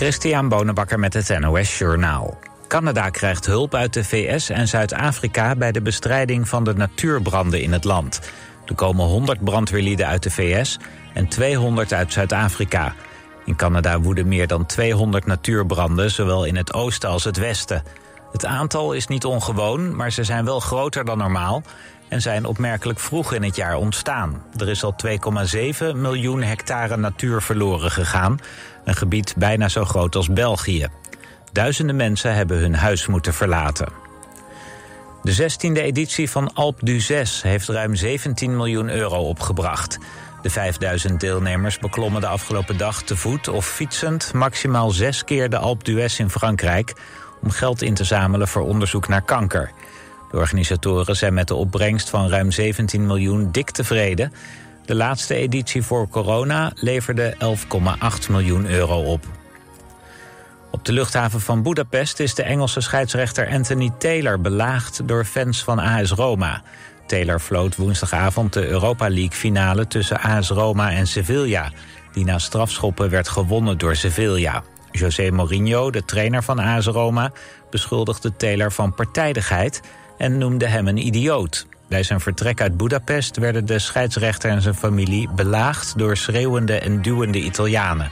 Christian Bonenbakker met het NOS Journaal. Canada krijgt hulp uit de VS en Zuid-Afrika bij de bestrijding van de natuurbranden in het land. Er komen 100 brandweerlieden uit de VS en 200 uit Zuid-Afrika. In Canada woeden meer dan 200 natuurbranden, zowel in het oosten als het westen. Het aantal is niet ongewoon, maar ze zijn wel groter dan normaal en zijn opmerkelijk vroeg in het jaar ontstaan. Er is al 2,7 miljoen hectare natuur verloren gegaan, een gebied bijna zo groot als België. Duizenden mensen hebben hun huis moeten verlaten. De 16e editie van Alp du Zes heeft ruim 17 miljoen euro opgebracht. De 5000 deelnemers beklommen de afgelopen dag te voet of fietsend maximaal zes keer de Alp d'Huez in Frankrijk om geld in te zamelen voor onderzoek naar kanker. De organisatoren zijn met de opbrengst van ruim 17 miljoen dik tevreden. De laatste editie voor corona leverde 11,8 miljoen euro op. Op de luchthaven van Budapest is de Engelse scheidsrechter Anthony Taylor belaagd door fans van AS Roma. Taylor floot woensdagavond de Europa League finale tussen AS Roma en Sevilla, die na strafschoppen werd gewonnen door Sevilla. José Mourinho, de trainer van AS Roma, beschuldigde Taylor van partijdigheid en noemde hem een idioot. Bij zijn vertrek uit Budapest werden de scheidsrechter en zijn familie belaagd door schreeuwende en duwende Italianen.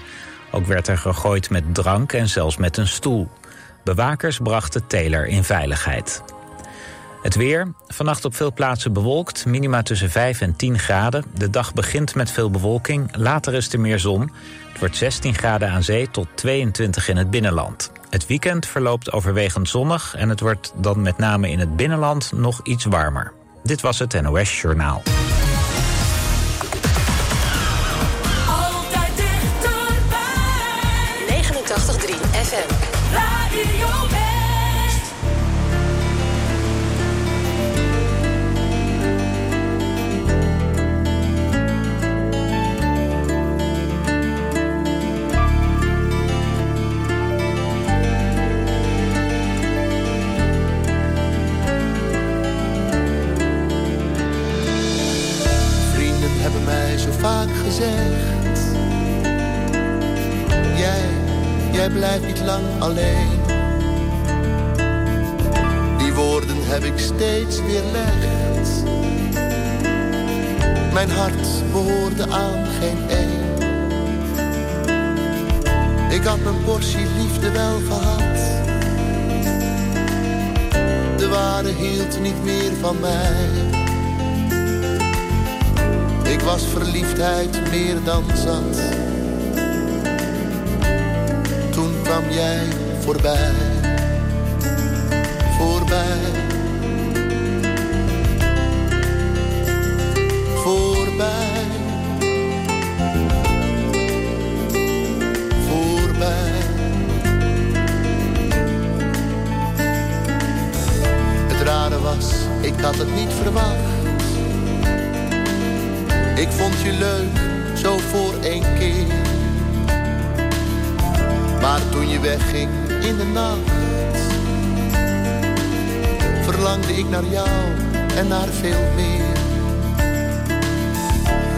Ook werd er gegooid met drank en zelfs met een stoel. Bewakers brachten Taylor in veiligheid. Het weer. Vannacht op veel plaatsen bewolkt. Minima tussen 5 en 10 graden. De dag begint met veel bewolking. Later is er meer zon. Het wordt 16 graden aan zee tot 22 in het binnenland. Het weekend verloopt overwegend zonnig... en het wordt dan met name in het binnenland nog iets warmer. Dit was het NOS Journaal. Wel gehad. De ware hield niet meer van mij. Ik was verliefdheid meer dan zat. Toen kwam jij voorbij, voorbij, ik had het niet verwacht. Ik vond je leuk, zo voor één keer. Maar toen je wegging in de nacht, verlangde ik naar jou en naar veel meer.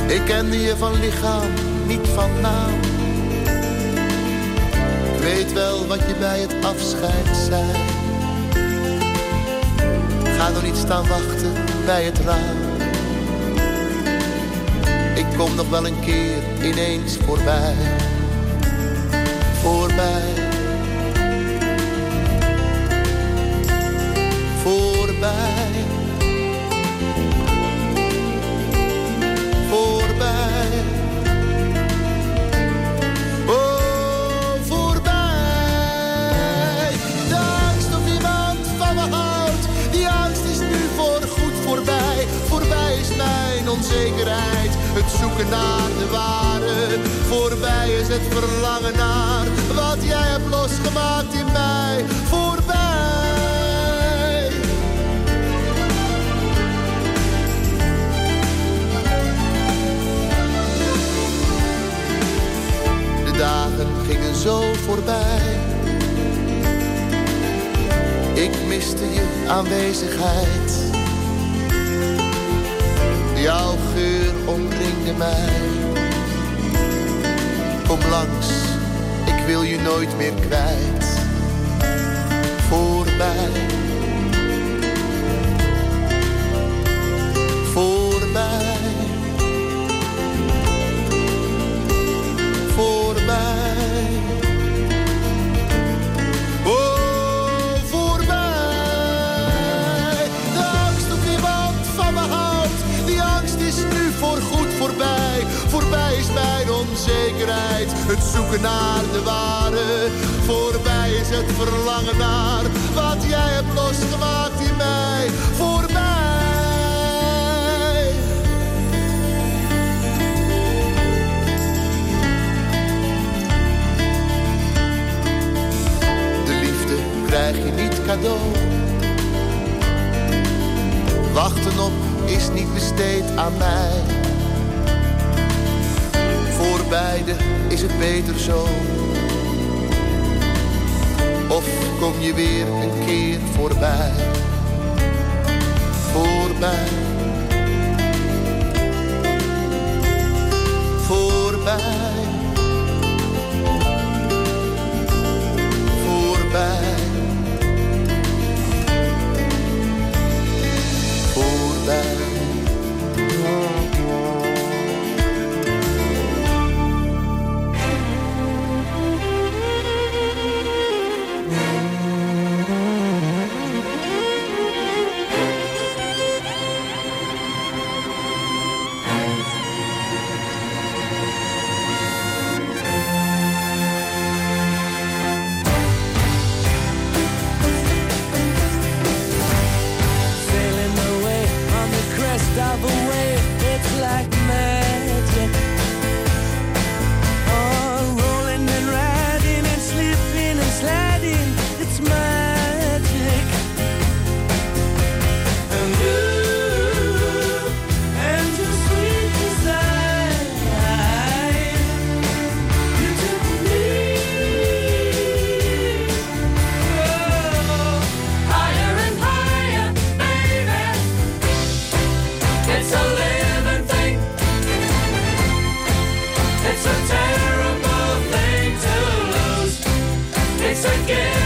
Ik kende je van lichaam, niet van naam. Ik weet wel wat je bij het afscheid zei. Ga nog niet staan wachten bij het raam. Ik kom nog wel een keer ineens voorbij. Voorbij. Voorbij. Voorbij. Onzekerheid. Het zoeken naar de ware. Voorbij is het verlangen naar wat jij hebt losgemaakt in mij. Voorbij. De dagen gingen zo voorbij. Ik miste je aanwezigheid. Geur omringde mij. Kom langs, ik wil je nooit meer kwijt. Voorbij. het zoeken naar de ware. Voorbij is het verlangen naar wat jij hebt losgemaakt in mij. Voorbij. De liefde krijg je niet cadeau. Wachten op is niet besteed aan mij beiden is het beter zo. Of kom je weer een keer voorbij, voorbij, voorbij, voorbij, voorbij. again.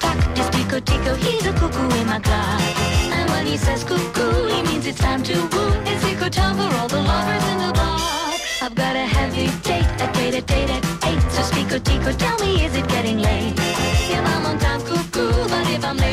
Doctor's Tico Tico, he's a cuckoo in my clock. And when he says cuckoo, he means it's time to woo. It's Tico time for all the lovers in the bar. I've got a heavy date, a date, a date at eight. So Tico Tico, tell me, is it getting late? If I'm on time, cuckoo, but if I'm late.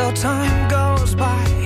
Though time goes by.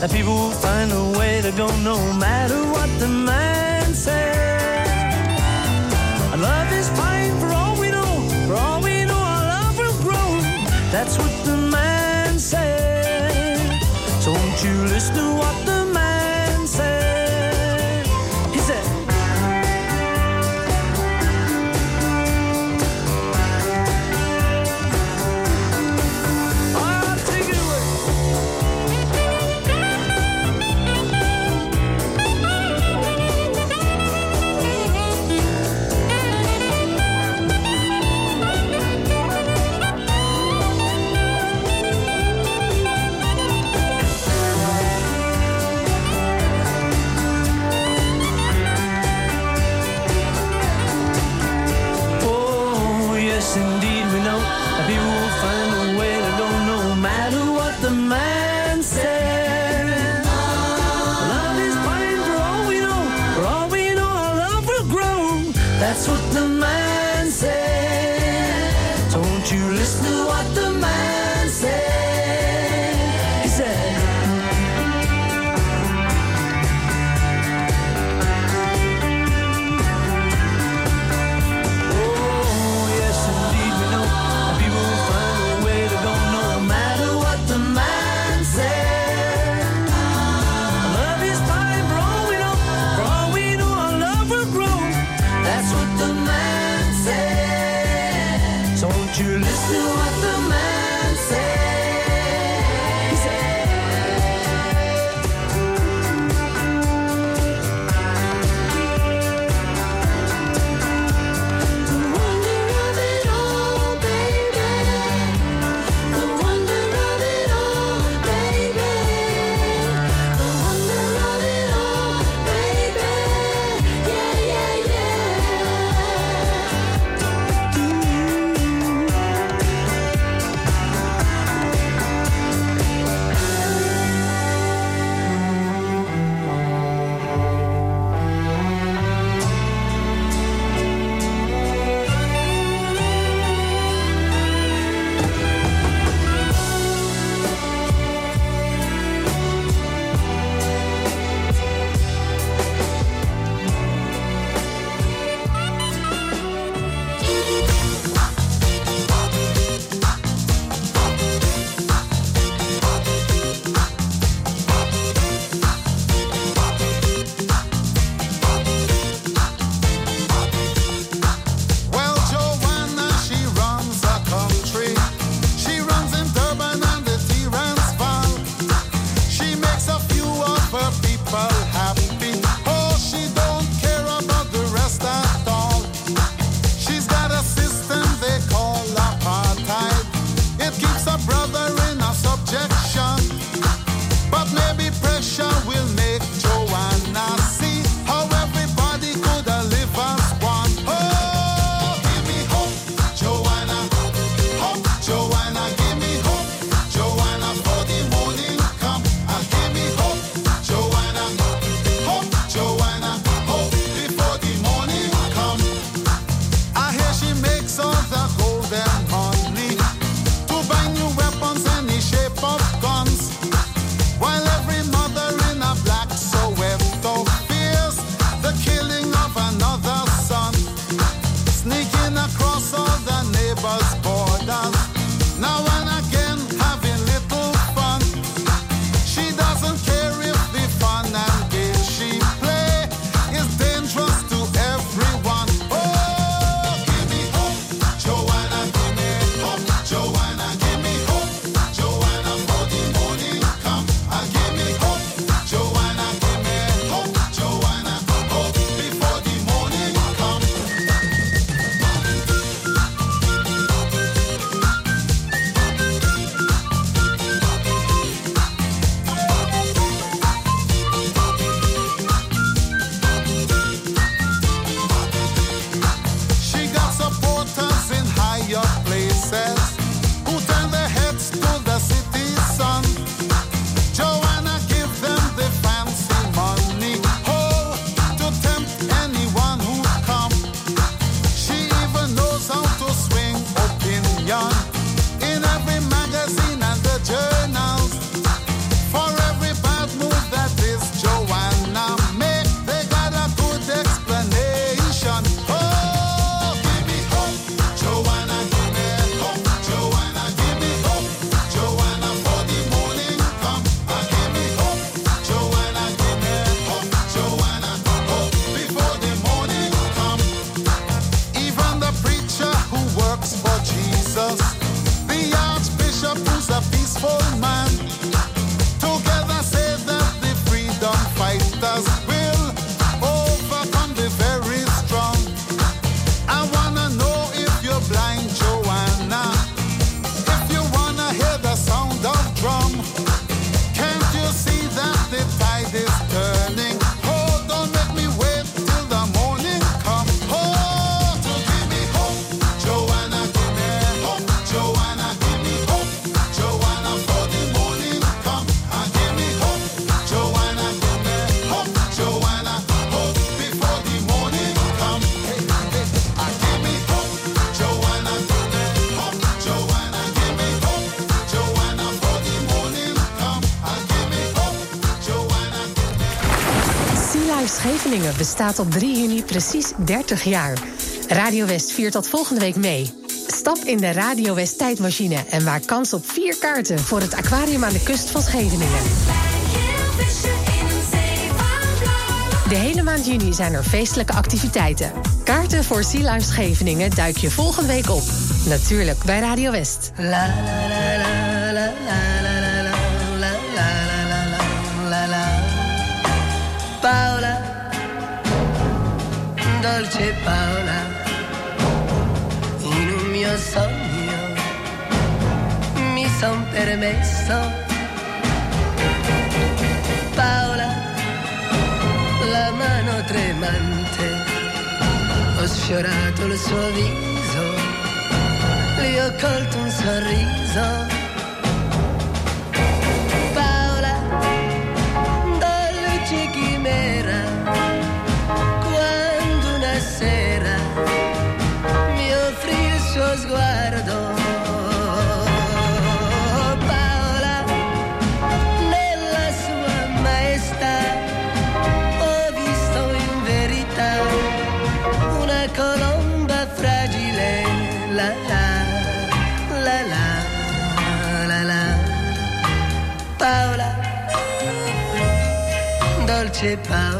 that people find a way to go no bestaat op 3 juni precies 30 jaar. Radio West viert dat volgende week mee. Stap in de Radio West tijdmachine en maak kans op vier kaarten voor het aquarium aan de kust van Scheveningen. De hele maand juni zijn er feestelijke activiteiten. Kaarten voor Sea Life Scheveningen duik je volgende week op. Natuurlijk bij Radio West. luce Paola in un mio sogno mi son permesso. Paola la mano tremante ho sfiorato il suo viso le ho colto un sorriso. sais pas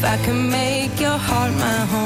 if I can make your heart my home.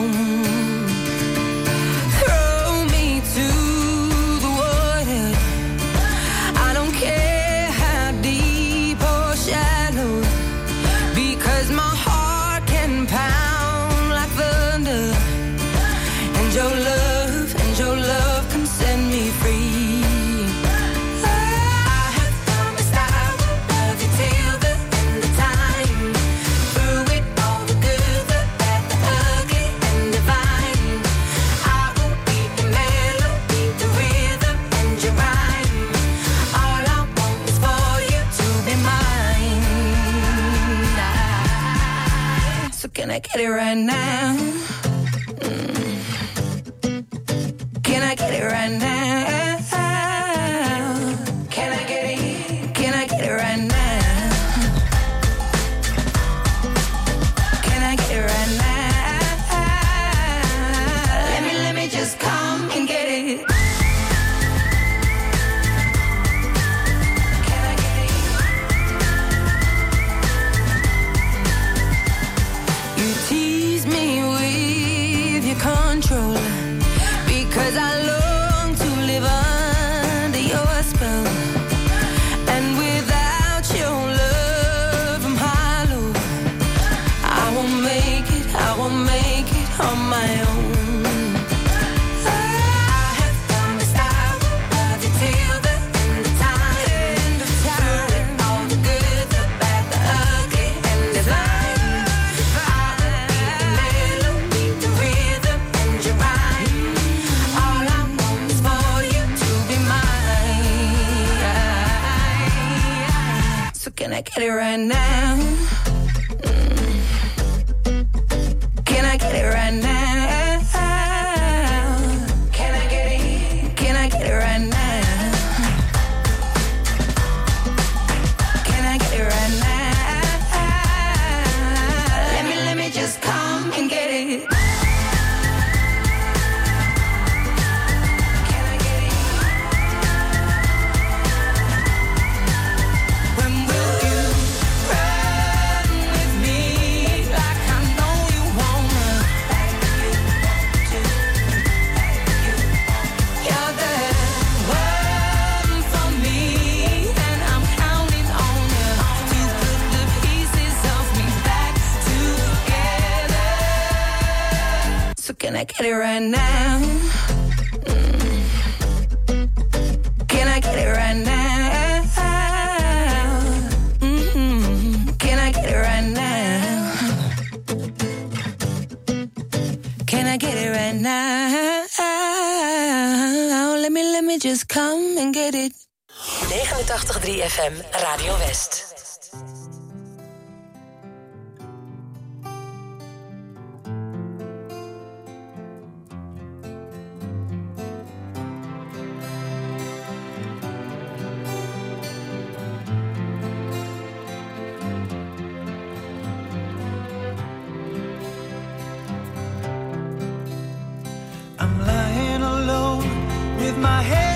With my head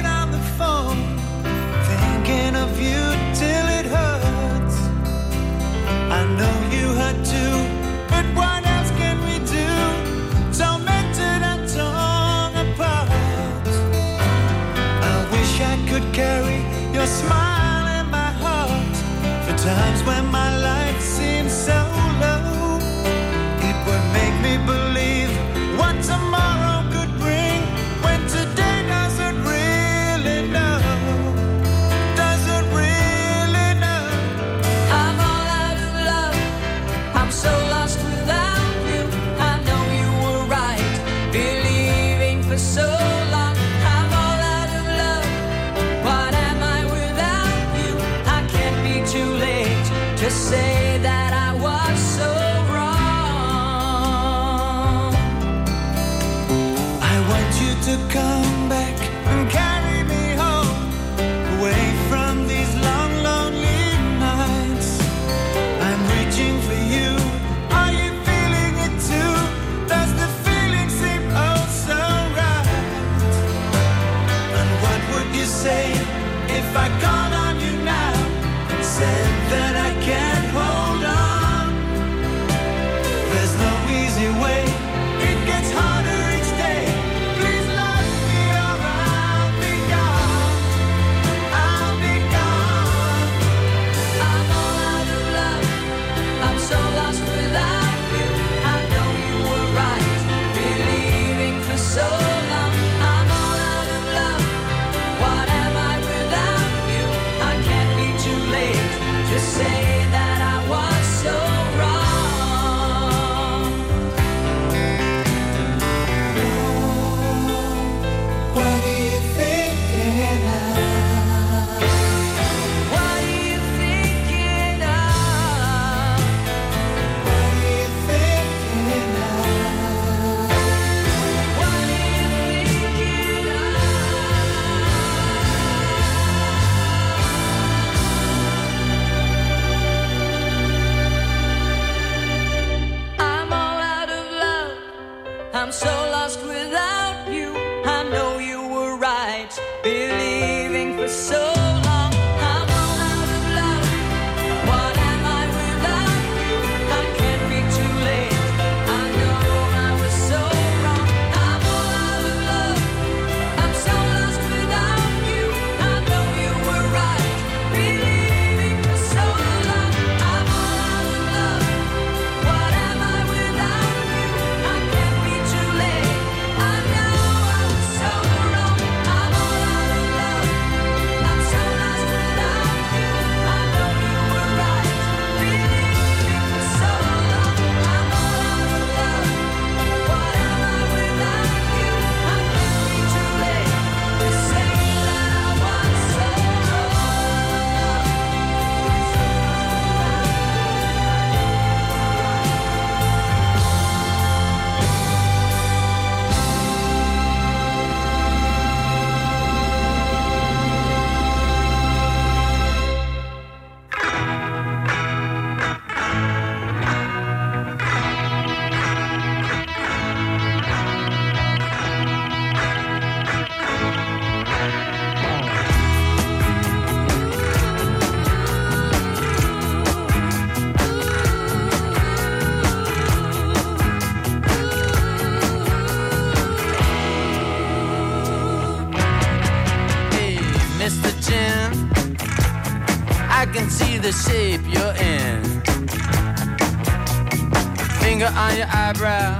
on your eyebrow,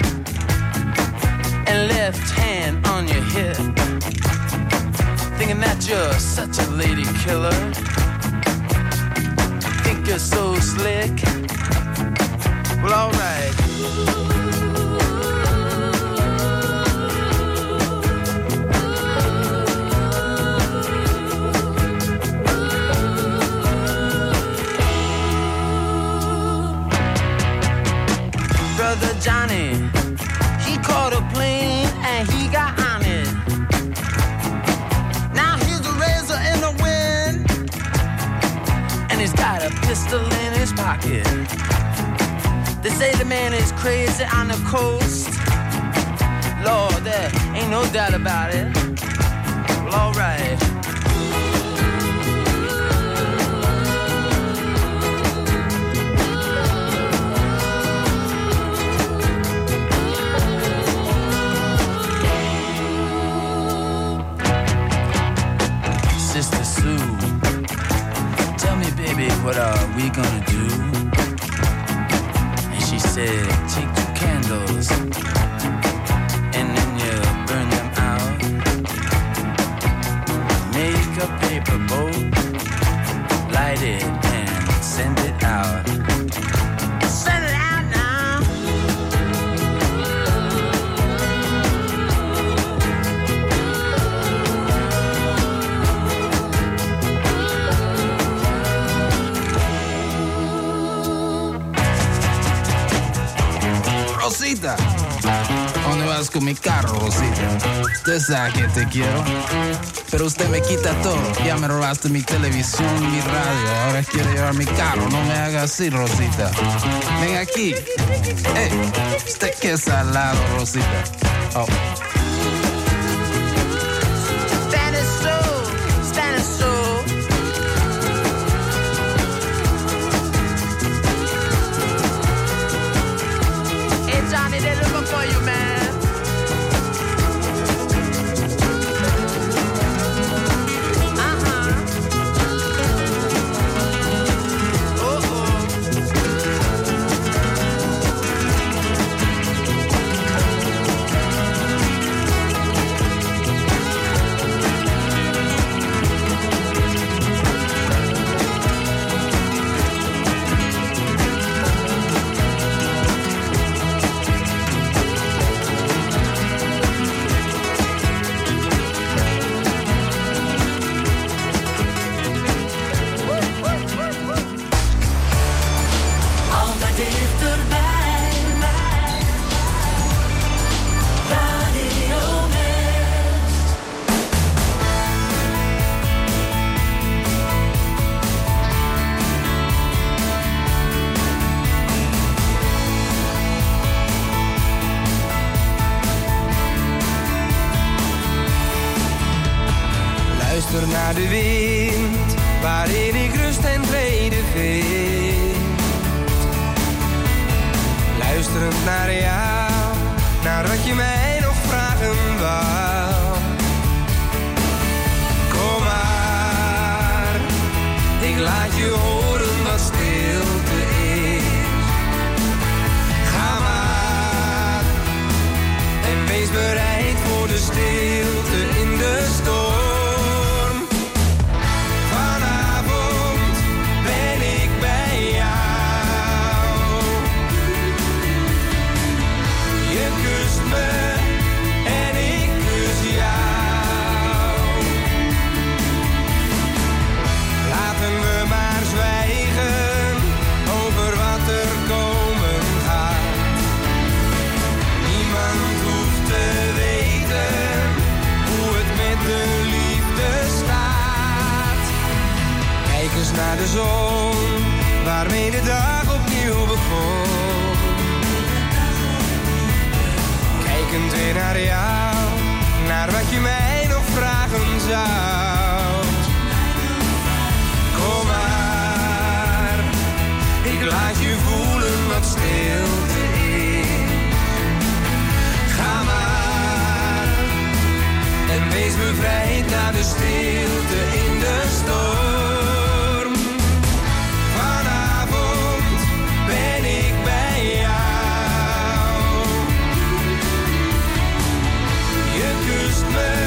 and left hand on your hip. Thinking that you're such a lady killer. Think you're so slick. Well, alright. Johnny, he caught a plane and he got on it. Now he's a razor in the wind, and he's got a pistol in his pocket. They say the man is crazy on the coast. Lord, there ain't no doubt about it. Well, alright. A paper boat, light it and send it out. ¿Dónde vas con mi carro, Rosita? Usted sabe que te quiero, pero usted me quita todo. Ya me robaste mi televisión, mi radio, ahora quiere llevar mi carro. No me haga así, Rosita. Ven aquí. Ey, usted que es salado, Rosita. Oh. Naar de wind, waarin ik rust en vrede vind. Luisterend naar jou, naar wat je mij nog vragen wou. Kom maar, ik laat je horen wat stilte is. Ga maar, en wees bereid voor de stilte zon, waarmee de dag opnieuw begon. Kijkend weer naar jou, naar wat je mij nog vragen zou. Kom maar, ik laat je voelen wat stilte is. Ga maar, en wees bevrijd naar de stilte in de storm. Christmas.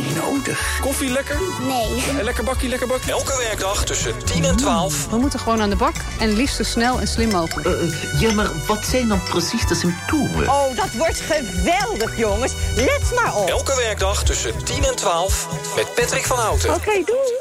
nodig. Koffie lekker? Nee. Lekker bakkie, lekker bakkie? Elke werkdag tussen 10 en 12. We moeten gewoon aan de bak en liefst zo snel en slim mogelijk. Uh, ja, maar wat zijn dan precies de symptomen? Oh, dat wordt geweldig, jongens. Let maar op. Elke werkdag tussen 10 en 12 met Patrick van Houten. Oké, okay, doei.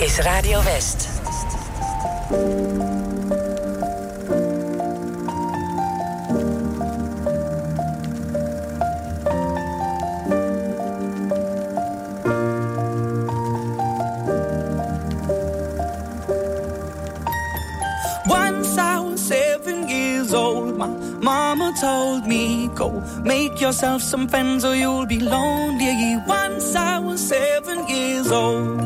Is Radio West. Once I was seven years old, my mama told me, Go make yourself some friends or you'll be lonely. Once I was seven years old.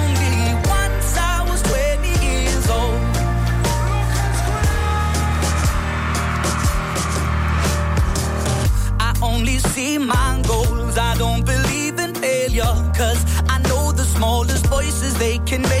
See my goals. I don't believe in failure. Cause I know the smallest voices, they can make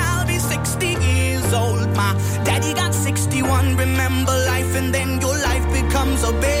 Remember life, and then your life becomes a better